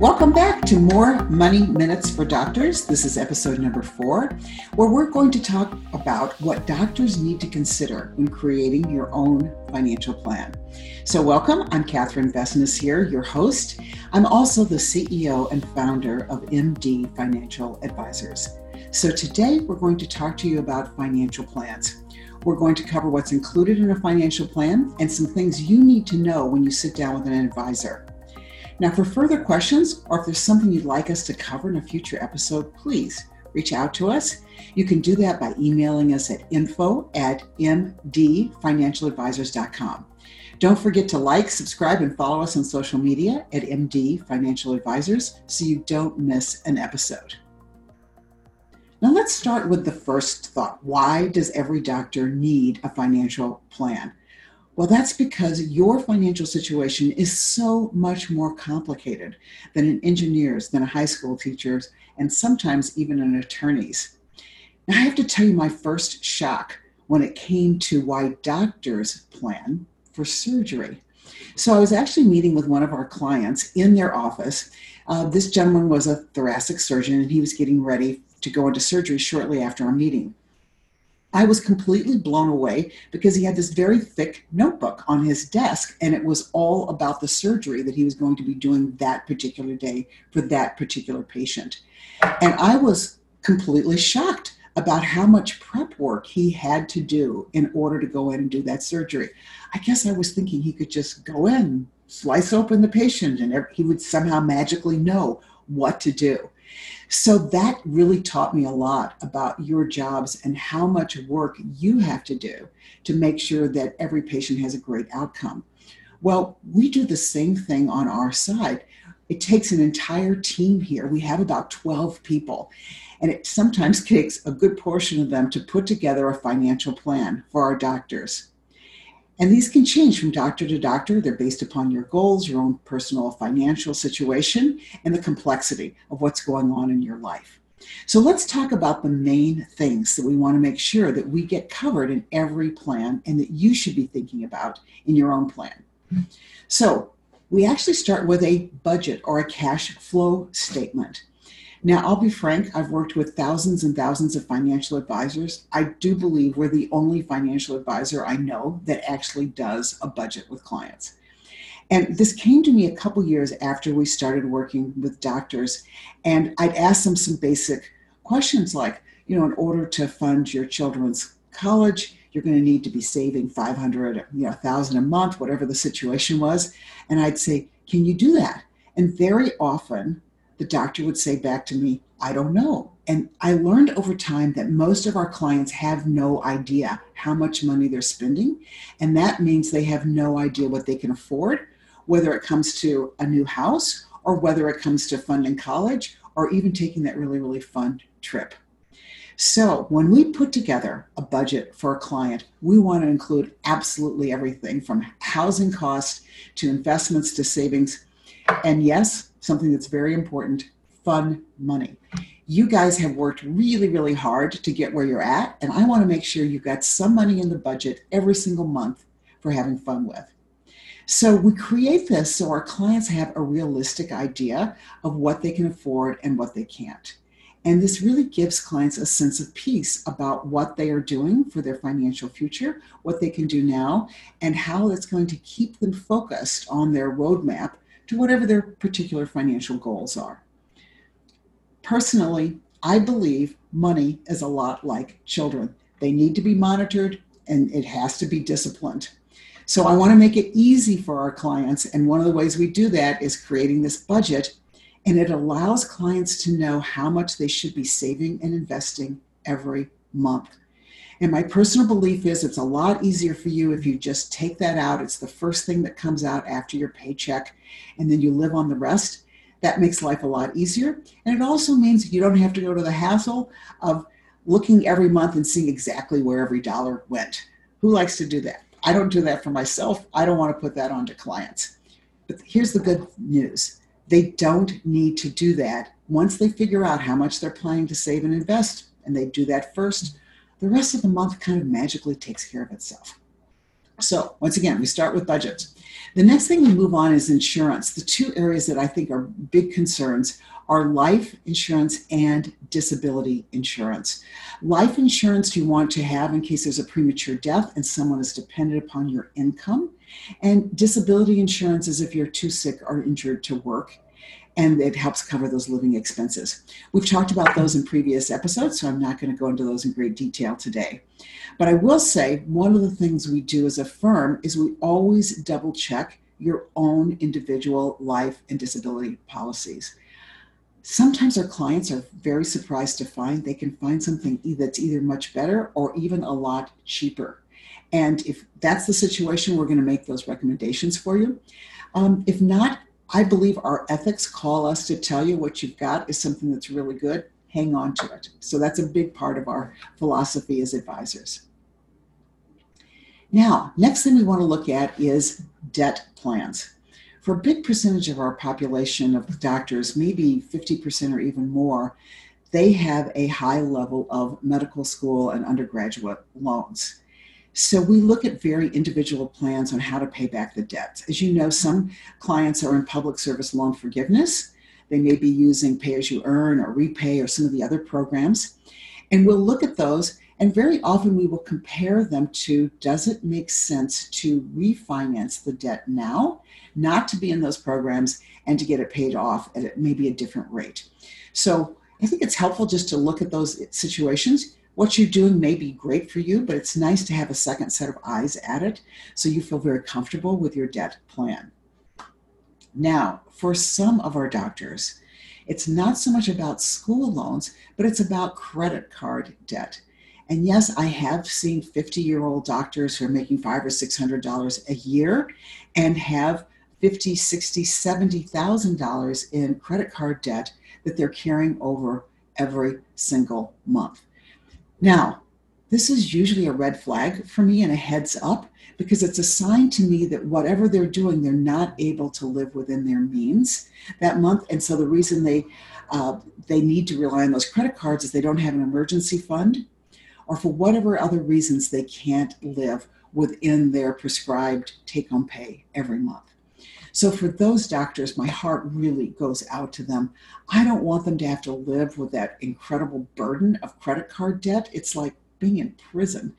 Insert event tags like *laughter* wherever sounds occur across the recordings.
Welcome back to More Money Minutes for Doctors. This is episode number four, where we're going to talk about what doctors need to consider when creating your own financial plan. So, welcome. I'm Catherine Vessenes here, your host. I'm also the CEO and founder of MD Financial Advisors. So, today we're going to talk to you about financial plans. We're going to cover what's included in a financial plan and some things you need to know when you sit down with an advisor. Now, for further questions, or if there's something you'd like us to cover in a future episode, please reach out to us. You can do that by emailing us at info at mdfinancialadvisors.com. Don't forget to like, subscribe, and follow us on social media at MD Financial Advisors so you don't miss an episode. Now, let's start with the first thought. Why does every doctor need a financial plan? Well, that's because your financial situation is so much more complicated than an engineer's, than a high school teacher's, and sometimes even an attorney's. Now, I have to tell you my first shock when it came to why doctors plan for surgery. So, I was actually meeting with one of our clients in their office. Uh, this gentleman was a thoracic surgeon and he was getting ready to go into surgery shortly after our meeting. I was completely blown away because he had this very thick notebook on his desk, and it was all about the surgery that he was going to be doing that particular day for that particular patient. And I was completely shocked about how much prep work he had to do in order to go in and do that surgery. I guess I was thinking he could just go in, slice open the patient, and he would somehow magically know what to do. So that really taught me a lot about your jobs and how much work you have to do to make sure that every patient has a great outcome. Well, we do the same thing on our side. It takes an entire team here. We have about 12 people, and it sometimes *laughs* takes a good portion of them to put together a financial plan for our doctors. And these can change from doctor to doctor. They're based upon your goals, your own personal financial situation, and the complexity of what's going on in your life. So let's talk about the main things that we want to make sure that we get covered in every plan and that you should be thinking about in your own plan. So we actually start with a budget or a cash flow statement. Now, I'll be frank, I've worked with thousands and thousands of financial advisors. I do believe we're the only financial advisor I know that actually does a budget with clients. And this came to me a couple years after we started working with doctors. And I'd ask them some basic questions like, you know, in order to fund your children's college, you're going to need to be saving 500, you know, 1000 a month, whatever the situation was. And I'd say, can you do that? And very often the doctor would say back to me, I don't know. And I learned over time that most of our clients have no idea how much money they're spending. And that means they have no idea what they can afford, whether it comes to a new house or whether it comes to funding college or even taking that really, really fun trip. So, when we put together a budget for a client, we want to include absolutely everything from housing costs to investments to savings. And yes, something that's very important fun money. You guys have worked really, really hard to get where you're at, and I want to make sure you've got some money in the budget every single month for having fun with. So we create this so our clients have a realistic idea of what they can afford and what they can't. And this really gives clients a sense of peace about what they are doing for their financial future, what they can do now, and how it's going to keep them focused on their roadmap to whatever their particular financial goals are. Personally, I believe money is a lot like children. They need to be monitored and it has to be disciplined. So I want to make it easy for our clients. And one of the ways we do that is creating this budget. And it allows clients to know how much they should be saving and investing every month. And my personal belief is it's a lot easier for you if you just take that out. It's the first thing that comes out after your paycheck, and then you live on the rest. That makes life a lot easier. And it also means you don't have to go to the hassle of looking every month and seeing exactly where every dollar went. Who likes to do that? I don't do that for myself. I don't want to put that onto clients. But here's the good news they don't need to do that once they figure out how much they're planning to save and invest. And they do that first the rest of the month kind of magically takes care of itself. So, once again, we start with budgets. The next thing we move on is insurance. The two areas that I think are big concerns are life insurance and disability insurance. Life insurance you want to have in case there's a premature death and someone is dependent upon your income. And disability insurance is if you're too sick or injured to work and it helps cover those living expenses. We've talked about those in previous episodes, so I'm not going to go into those in great detail today. But I will say one of the things we do as a firm is we always double check your own individual life and disability policies sometimes our clients are very surprised to find they can find something that's either much better or even a lot cheaper. And if that's the situation, we're going to make those recommendations for you. Um, if not, I believe our ethics call us to tell you what you've got is something that's really good. Hang on to it. So that's a big part of our philosophy as advisors. Now, next thing we want to look at is debt plans for a big percentage of our population of doctors, maybe 50% or even more, they have a high level of medical school and undergraduate loans. So we look at very individual plans on how to pay back the debts. As you know, some clients are in public service loan forgiveness. They may be using pay as you earn or repay or some of the other programs. And we'll look at those and very often we will compare them to does it make sense to refinance the debt now, not to be in those programs, and to get it paid off at maybe a different rate? So I think it's helpful just to look at those situations. What you're doing may be great for you, but it's nice to have a second set of eyes at it so you feel very comfortable with your debt plan. Now, for some of our doctors, it's not so much about school loans, but it's about credit card debt. And yes, I have seen 50 year old doctors who are making five or six hundred dollars a year and have 50, 60, 70,000 dollars in credit card debt that they're carrying over every single month. Now, this is usually a red flag for me and a heads up because it's a sign to me that whatever they're doing, they're not able to live within their means that month. And so the reason they uh, they need to rely on those credit cards is they don't have an emergency fund or for whatever other reasons they can't live within their prescribed take home pay every month. So, for those doctors, my heart really goes out to them. I don't want them to have to live with that incredible burden of credit card debt. It's like being in prison.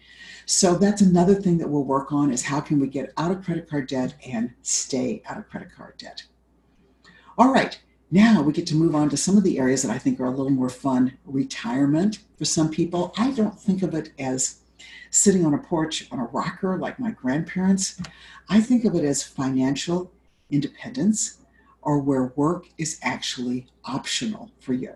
So, that's another thing that we'll work on is how can we get out of credit card debt and stay out of credit card debt. All right, now we get to move on to some of the areas that I think are a little more fun. Retirement for some people. I don't think of it as sitting on a porch on a rocker like my grandparents. I think of it as financial independence or where work is actually optional for you.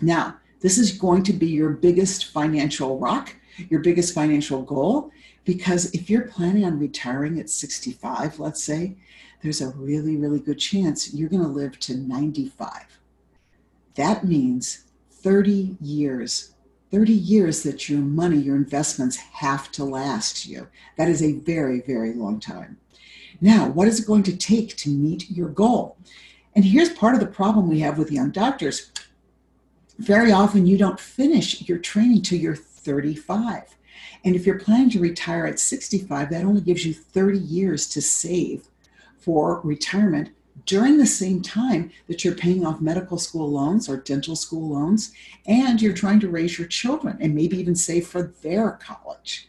Now, this is going to be your biggest financial rock, your biggest financial goal, because if you're planning on retiring at 65, let's say, there's a really, really good chance you're going to live to 95. That means 30 years. 30 years that your money, your investments have to last you. That is a very, very long time. Now, what is it going to take to meet your goal? And here's part of the problem we have with young doctors. Very often, you don't finish your training till you're 35. And if you're planning to retire at 65, that only gives you 30 years to save for retirement during the same time that you're paying off medical school loans or dental school loans and you're trying to raise your children and maybe even save for their college.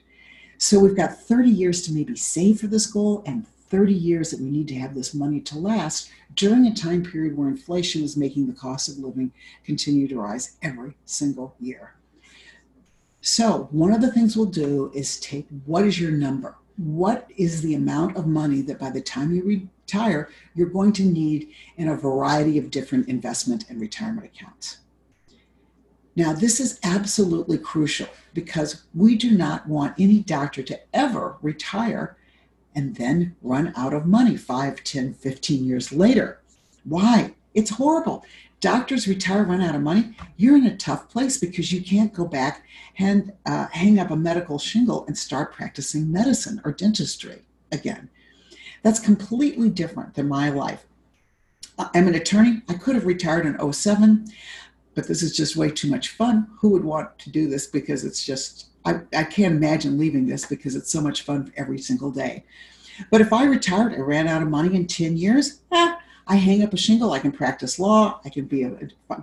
So we've got 30 years to maybe save for this goal and 30 years that we need to have this money to last during a time period where inflation is making the cost of living continue to rise every single year. So, one of the things we'll do is take what is your number? what is the amount of money that by the time you retire, you're going to need in a variety of different investment and retirement accounts. Now, this is absolutely crucial because we do not want any doctor to ever retire and then run out of money 5, 10, 15 years later. Why? It's horrible doctors retire, run out of money, you're in a tough place because you can't go back and uh, hang up a medical shingle and start practicing medicine or dentistry again. That's completely different than my life. I'm an attorney. I could have retired in 07, but this is just way too much fun. Who would want to do this because it's just, I, I can't imagine leaving this because it's so much fun every single day. But if I retired, I ran out of money in 10 years, eh, I hang up a shingle. I can practice law. I can be a,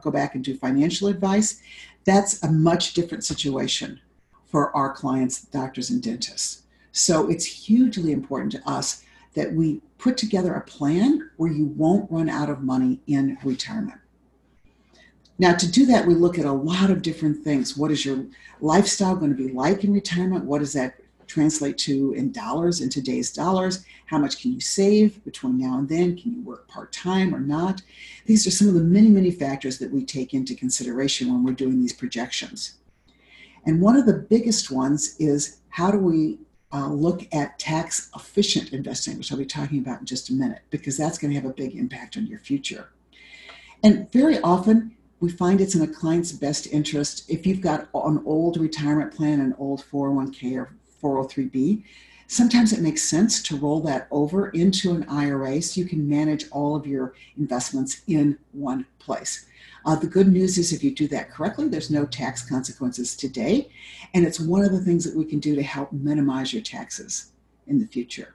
go back and do financial advice. That's a much different situation for our clients, doctors and dentists. So it's hugely important to us that we put together a plan where you won't run out of money in retirement. Now, to do that, we look at a lot of different things. What is your lifestyle going to be like in retirement? What does that translate to in dollars, in today's dollars? How much can you save between now and then? Can you work part time or not? These are some of the many, many factors that we take into consideration when we're doing these projections. And one of the biggest ones is how do we uh, look at tax efficient investing, which I'll be talking about in just a minute, because that's going to have a big impact on your future. And very often, we find it's in a client's best interest if you've got an old retirement plan, an old 401k or 403b. Sometimes it makes sense to roll that over into an IRA so you can manage all of your investments in one place. Uh, the good news is if you do that correctly, there's no tax consequences today. And it's one of the things that we can do to help minimize your taxes in the future.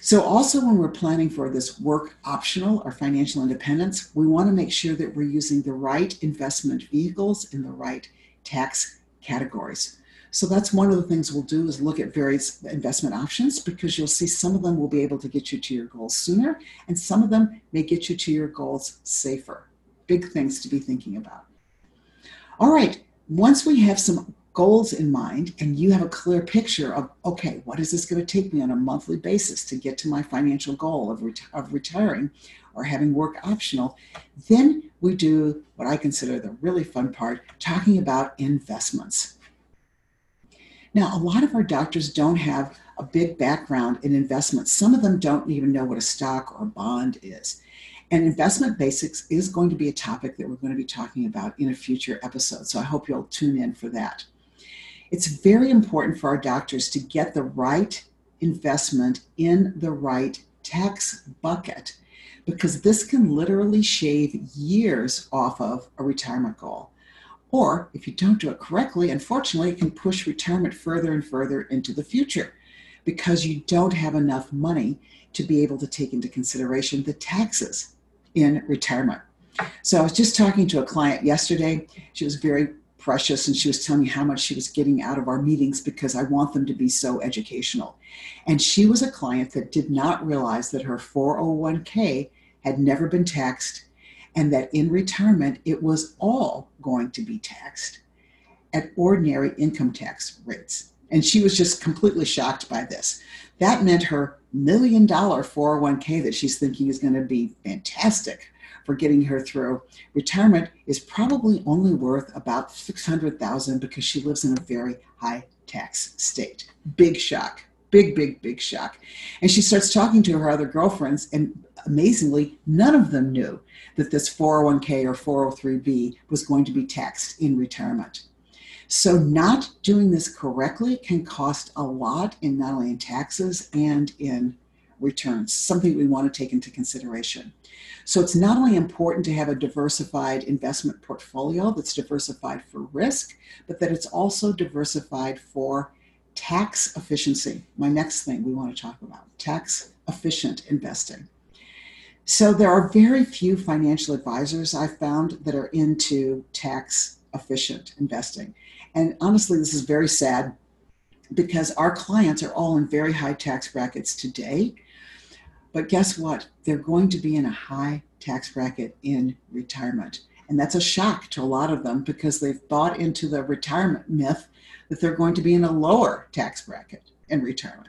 So, also when we're planning for this work optional or financial independence, we want to make sure that we're using the right investment vehicles in the right tax categories. So that's one of the things we'll do is look at various investment options because you'll see some of them will be able to get you to your goals sooner and some of them may get you to your goals safer big things to be thinking about. All right, once we have some goals in mind and you have a clear picture of, okay, what is this going to take me on a monthly basis to get to my financial goal of, ret- of retiring or having work optional, then we do what I consider the really fun part talking about investments. Now, a lot of our doctors don't have a big background in investments. Some of them don't even know what a stock or a bond is. And investment basics is going to be a topic that we're going to be talking about in a future episode. So I hope you'll tune in for that. It's very important for our doctors to get the right investment in the right tax bucket because this can literally shave years off of a retirement goal. Or if you don't do it correctly, unfortunately, it can push retirement further and further into the future because you don't have enough money to be able to take into consideration the taxes in retirement. So I was just talking to a client yesterday. She was very precious and she was telling me how much she was getting out of our meetings because I want them to be so educational. And she was a client that did not realize that her 401k had never been taxed and that in retirement it was all going to be taxed at ordinary income tax rates. And she was just completely shocked by this. That meant her million dollar 401k that she's thinking is going to be fantastic for getting her through retirement is probably only worth about 600,000 because she lives in a very high tax state. Big shock. Big, big, big shock. And she starts talking to her other girlfriends, and amazingly, none of them knew that this 401k or 403b was going to be taxed in retirement. So, not doing this correctly can cost a lot in not only in taxes and in returns, something we want to take into consideration. So, it's not only important to have a diversified investment portfolio that's diversified for risk, but that it's also diversified for tax efficiency. My next thing we want to talk about tax efficient investing. So, there are very few financial advisors I've found that are into tax efficient investing. And honestly, this is very sad because our clients are all in very high tax brackets today. But guess what? They're going to be in a high tax bracket in retirement. And that's a shock to a lot of them because they've bought into the retirement myth that they're going to be in a lower tax bracket in retirement.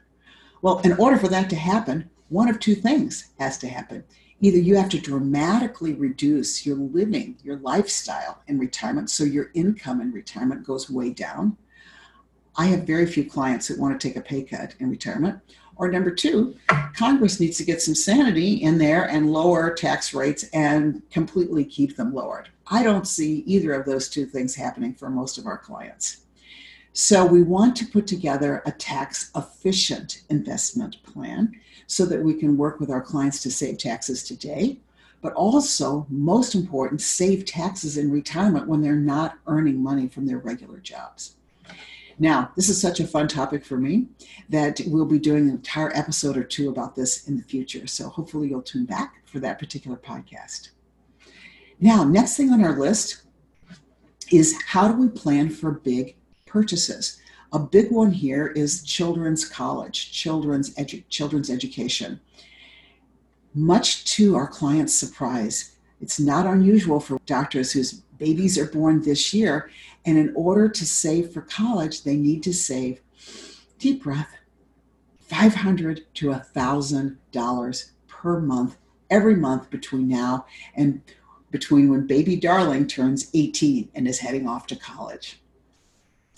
Well, in order for that to happen, one of two things has to happen either you have to dramatically reduce your living, your lifestyle in retirement, so your income in retirement goes way down. I have very few clients that want to take a pay cut in retirement. Or number two, Congress needs to get some sanity in there and lower tax rates and completely keep them lowered. I don't see either of those two things happening for most of our clients. So we want to put together a tax efficient investment plan so that we can work with our clients to save taxes today, but also, most important, save taxes in retirement when they're not earning money from their regular jobs. Now, this is such a fun topic for me that we'll be doing an entire episode or two about this in the future. So hopefully you'll tune back for that particular podcast. Now, next thing on our list is how do we plan for big purchases? A big one here is children's college, children's, edu- children's education. Much to our clients' surprise, it's not unusual for doctors whose babies are born this year, and in order to save for college, they need to save, deep breath, 500 to $1,000 per month, every month between now and between when baby darling turns 18 and is heading off to college.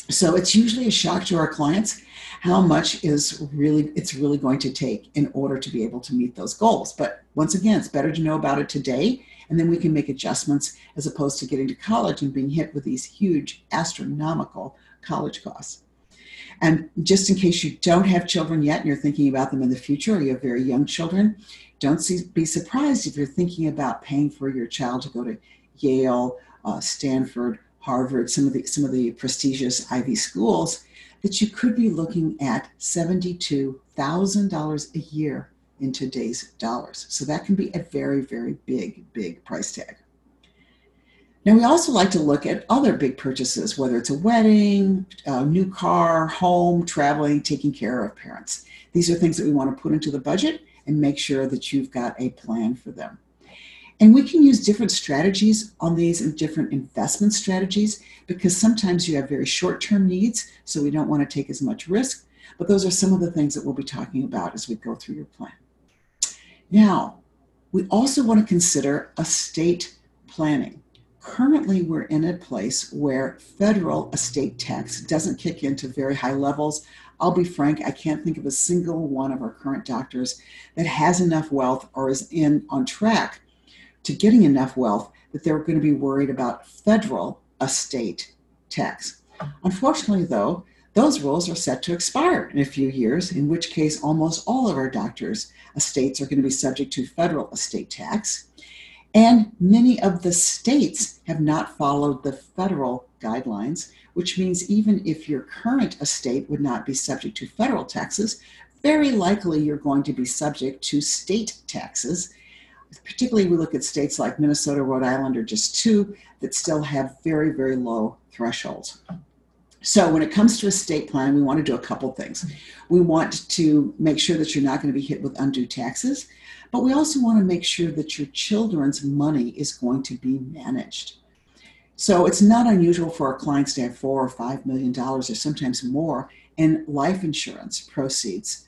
So it's usually a shock to our clients how much is really it's really going to take in order to be able to meet those goals. But once again, it's better to know about it today and then we can make adjustments as opposed to getting to college and being hit with these huge astronomical college costs. And just in case you don't have children yet and you're thinking about them in the future or you have very young children, don't see, be surprised if you're thinking about paying for your child to go to Yale, uh, Stanford, Harvard, some of the some of the prestigious Ivy schools, that you could be looking at seventy-two thousand dollars a year in today's dollars. So that can be a very, very big, big price tag. Now, we also like to look at other big purchases, whether it's a wedding, a new car, home, traveling, taking care of parents. These are things that we want to put into the budget and make sure that you've got a plan for them. And we can use different strategies on these and different investment strategies because sometimes you have very short term needs, so we don't want to take as much risk. But those are some of the things that we'll be talking about as we go through your plan. Now, we also want to consider estate planning. Currently, we're in a place where federal estate tax doesn't kick into very high levels. I'll be frank, I can't think of a single one of our current doctors that has enough wealth or is in on track to getting enough wealth that they're going to be worried about federal estate tax. Unfortunately, though, those rules are set to expire in a few years, in which case almost all of our doctors' estates are going to be subject to federal estate tax. And many of the states have not followed the federal guidelines, which means even if your current estate would not be subject to federal taxes, very likely you're going to be subject to state taxes. Particularly, we look at states like Minnesota, Rhode Island, are just two that still have very, very low thresholds. So when it comes to estate planning, we want to do a couple things. We want to make sure that you're not going to be hit with undue taxes, but we also want to make sure that your children's money is going to be managed. So it's not unusual for our clients to have four or five million dollars or sometimes more in life insurance proceeds.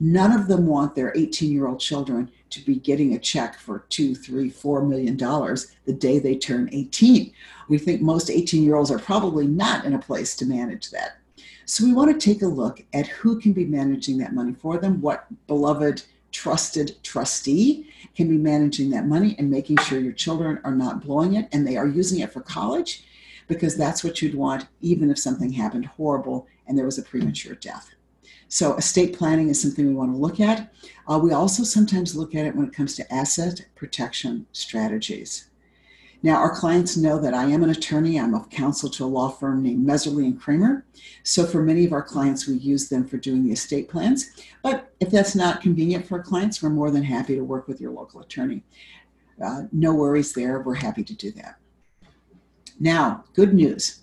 None of them want their 18 year old children to be getting a check for two, three, four million dollars the day they turn 18. We think most 18 year olds are probably not in a place to manage that. So we want to take a look at who can be managing that money for them, what beloved, trusted trustee can be managing that money and making sure your children are not blowing it and they are using it for college because that's what you'd want even if something happened horrible and there was a premature death. So, estate planning is something we want to look at. Uh, we also sometimes look at it when it comes to asset protection strategies. Now, our clients know that I am an attorney. I'm a counsel to a law firm named Messerli and Kramer. So, for many of our clients, we use them for doing the estate plans. But if that's not convenient for clients, we're more than happy to work with your local attorney. Uh, no worries there. We're happy to do that. Now, good news.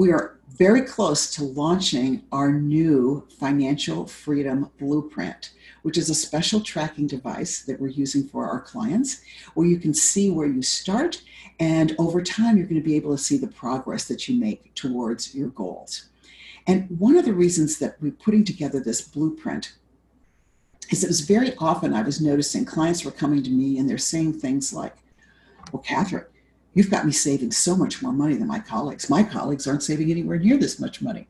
We are very close to launching our new financial freedom blueprint, which is a special tracking device that we're using for our clients, where you can see where you start, and over time, you're going to be able to see the progress that you make towards your goals. And one of the reasons that we're putting together this blueprint is it was very often I was noticing clients were coming to me and they're saying things like, Well, Catherine, You've got me saving so much more money than my colleagues. My colleagues aren't saving anywhere near this much money.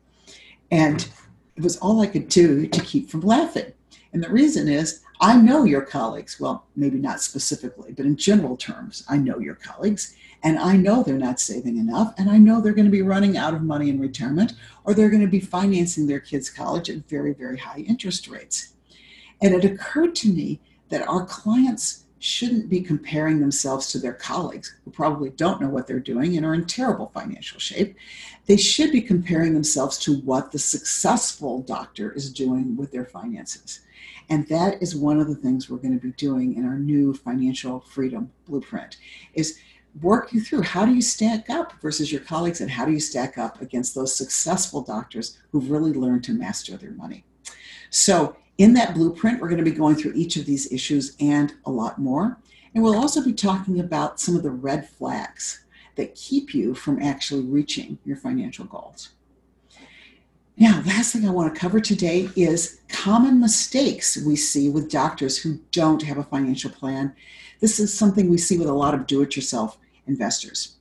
And it was all I could do to keep from laughing. And the reason is I know your colleagues. Well, maybe not specifically, but in general terms, I know your colleagues. And I know they're not saving enough. And I know they're going to be running out of money in retirement or they're going to be financing their kids' college at very, very high interest rates. And it occurred to me that our clients shouldn't be comparing themselves to their colleagues who probably don't know what they're doing and are in terrible financial shape. They should be comparing themselves to what the successful doctor is doing with their finances. And that is one of the things we're going to be doing in our new financial freedom blueprint is work you through how do you stack up versus your colleagues and how do you stack up against those successful doctors who've really learned to master their money. So in that blueprint, we're going to be going through each of these issues and a lot more. And we'll also be talking about some of the red flags that keep you from actually reaching your financial goals. Now, last thing I want to cover today is common mistakes we see with doctors who don't have a financial plan. This is something we see with a lot of do it yourself investors.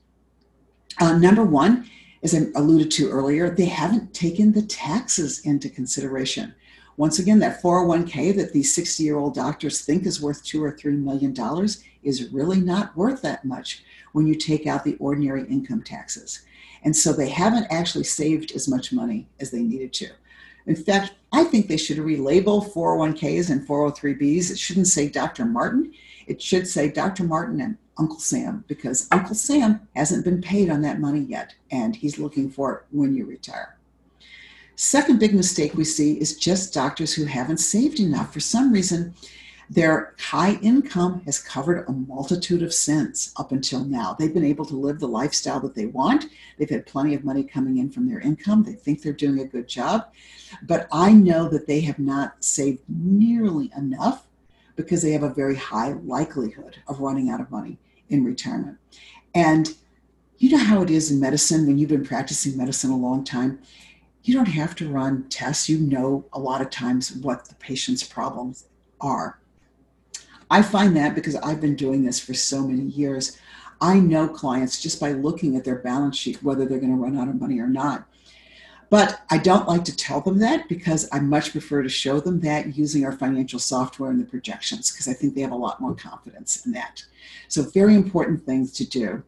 Uh, number one, as I alluded to earlier, they haven't taken the taxes into consideration. Once again, that 401k that these 60 year old doctors think is worth two or three million dollars is really not worth that much when you take out the ordinary income taxes. And so they haven't actually saved as much money as they needed to. In fact, I think they should relabel 401ks and 403bs. It shouldn't say Dr. Martin. It should say Dr. Martin and Uncle Sam because Uncle Sam hasn't been paid on that money yet, and he's looking for it when you retire. Second big mistake we see is just doctors who haven't saved enough. For some reason, their high income has covered a multitude of sins up until now. They've been able to live the lifestyle that they want. They've had plenty of money coming in from their income. They think they're doing a good job. But I know that they have not saved nearly enough because they have a very high likelihood of running out of money in retirement. And you know how it is in medicine when you've been practicing medicine a long time? You don't have to run tests. You know a lot of times what the patient's problems are. I find that because I've been doing this for so many years. I know clients just by looking at their balance sheet whether they're going to run out of money or not. But I don't like to tell them that because I much prefer to show them that using our financial software and the projections because I think they have a lot more confidence in that. So, very important things to do.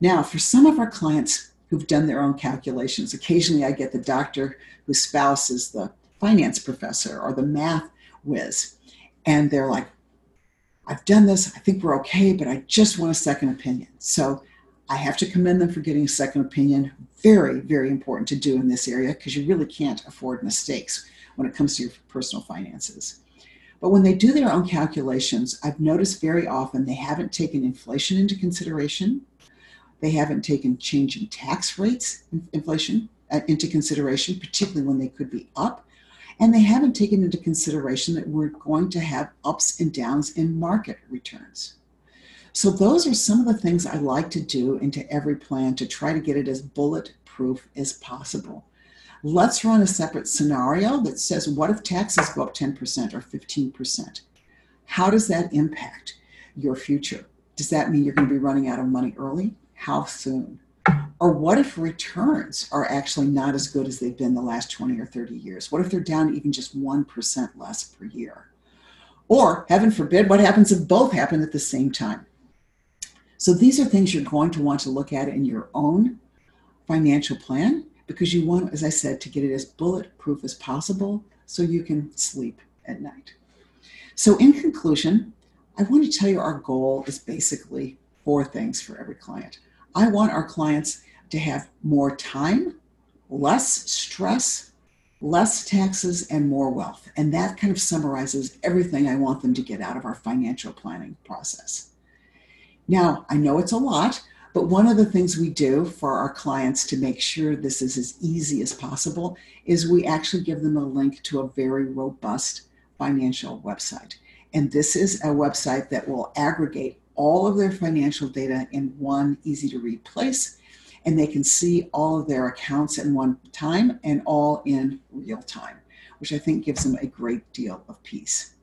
Now, for some of our clients who've done their own calculations, occasionally I get the doctor whose spouse is the finance professor or the math whiz, and they're like, I've done this. I think we're okay, but I just want a second opinion. So I have to commend them for getting a second opinion. Very, very important to do in this area because you really can't afford mistakes when it comes to your personal finances. But when they do their own calculations, I've noticed very often they haven't taken inflation into consideration. They haven't taken change in tax rates, inflation, uh, into consideration, particularly when they could be up. And they haven't taken into consideration that we're going to have ups and downs in market returns. So, those are some of the things I like to do into every plan to try to get it as bulletproof as possible. Let's run a separate scenario that says, what if taxes go up 10% or 15%? How does that impact your future? Does that mean you're going to be running out of money early? How soon? Or what if returns are actually not as good as they've been the last 20 or 30 years? What if they're down even just 1% less per year? Or, heaven forbid, what happens if both happen at the same time? So, these are things you're going to want to look at in your own financial plan because you want, as I said, to get it as bulletproof as possible so you can sleep at night. So, in conclusion, I want to tell you our goal is basically four things for every client. I want our clients to have more time, less stress, less taxes, and more wealth. And that kind of summarizes everything I want them to get out of our financial planning process. Now, I know it's a lot, but one of the things we do for our clients to make sure this is as easy as possible is we actually give them a link to a very robust financial website. And this is a website that will aggregate all of their financial data in one easy to read place. And they can see all of their accounts in one time and all in real time, which I think gives them a great deal of peace.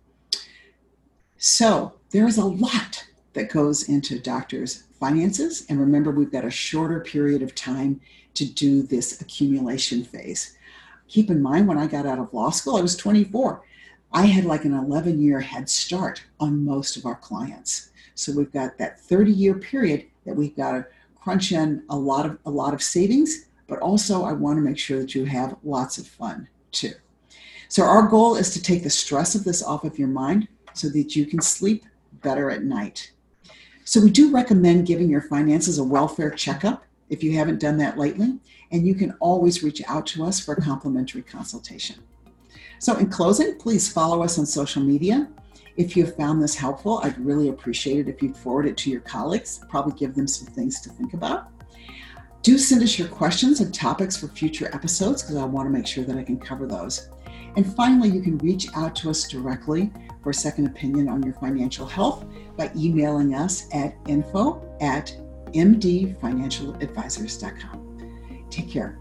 So there is a lot that goes into doctors' finances. And remember, we've got a shorter period of time to do this accumulation phase. Keep in mind, when I got out of law school, I was 24. I had like an 11 year head start on most of our clients. So we've got that 30 year period that we've got to crunch in a lot of a lot of savings, but also I want to make sure that you have lots of fun too. So our goal is to take the stress of this off of your mind so that you can sleep better at night. So, we do recommend giving your finances a welfare checkup if you haven't done that lately, and you can always reach out to us for a complimentary consultation. So, in closing, please follow us on social media. If you have found this helpful, I'd really appreciate it if you forward it to your colleagues, probably give them some things to think about. Do send us your questions and topics for future episodes because I want to make sure that I can cover those. And finally, you can reach out to us directly for a second opinion on your financial health by emailing us at info at mdfinancialadvisors.com. Take care.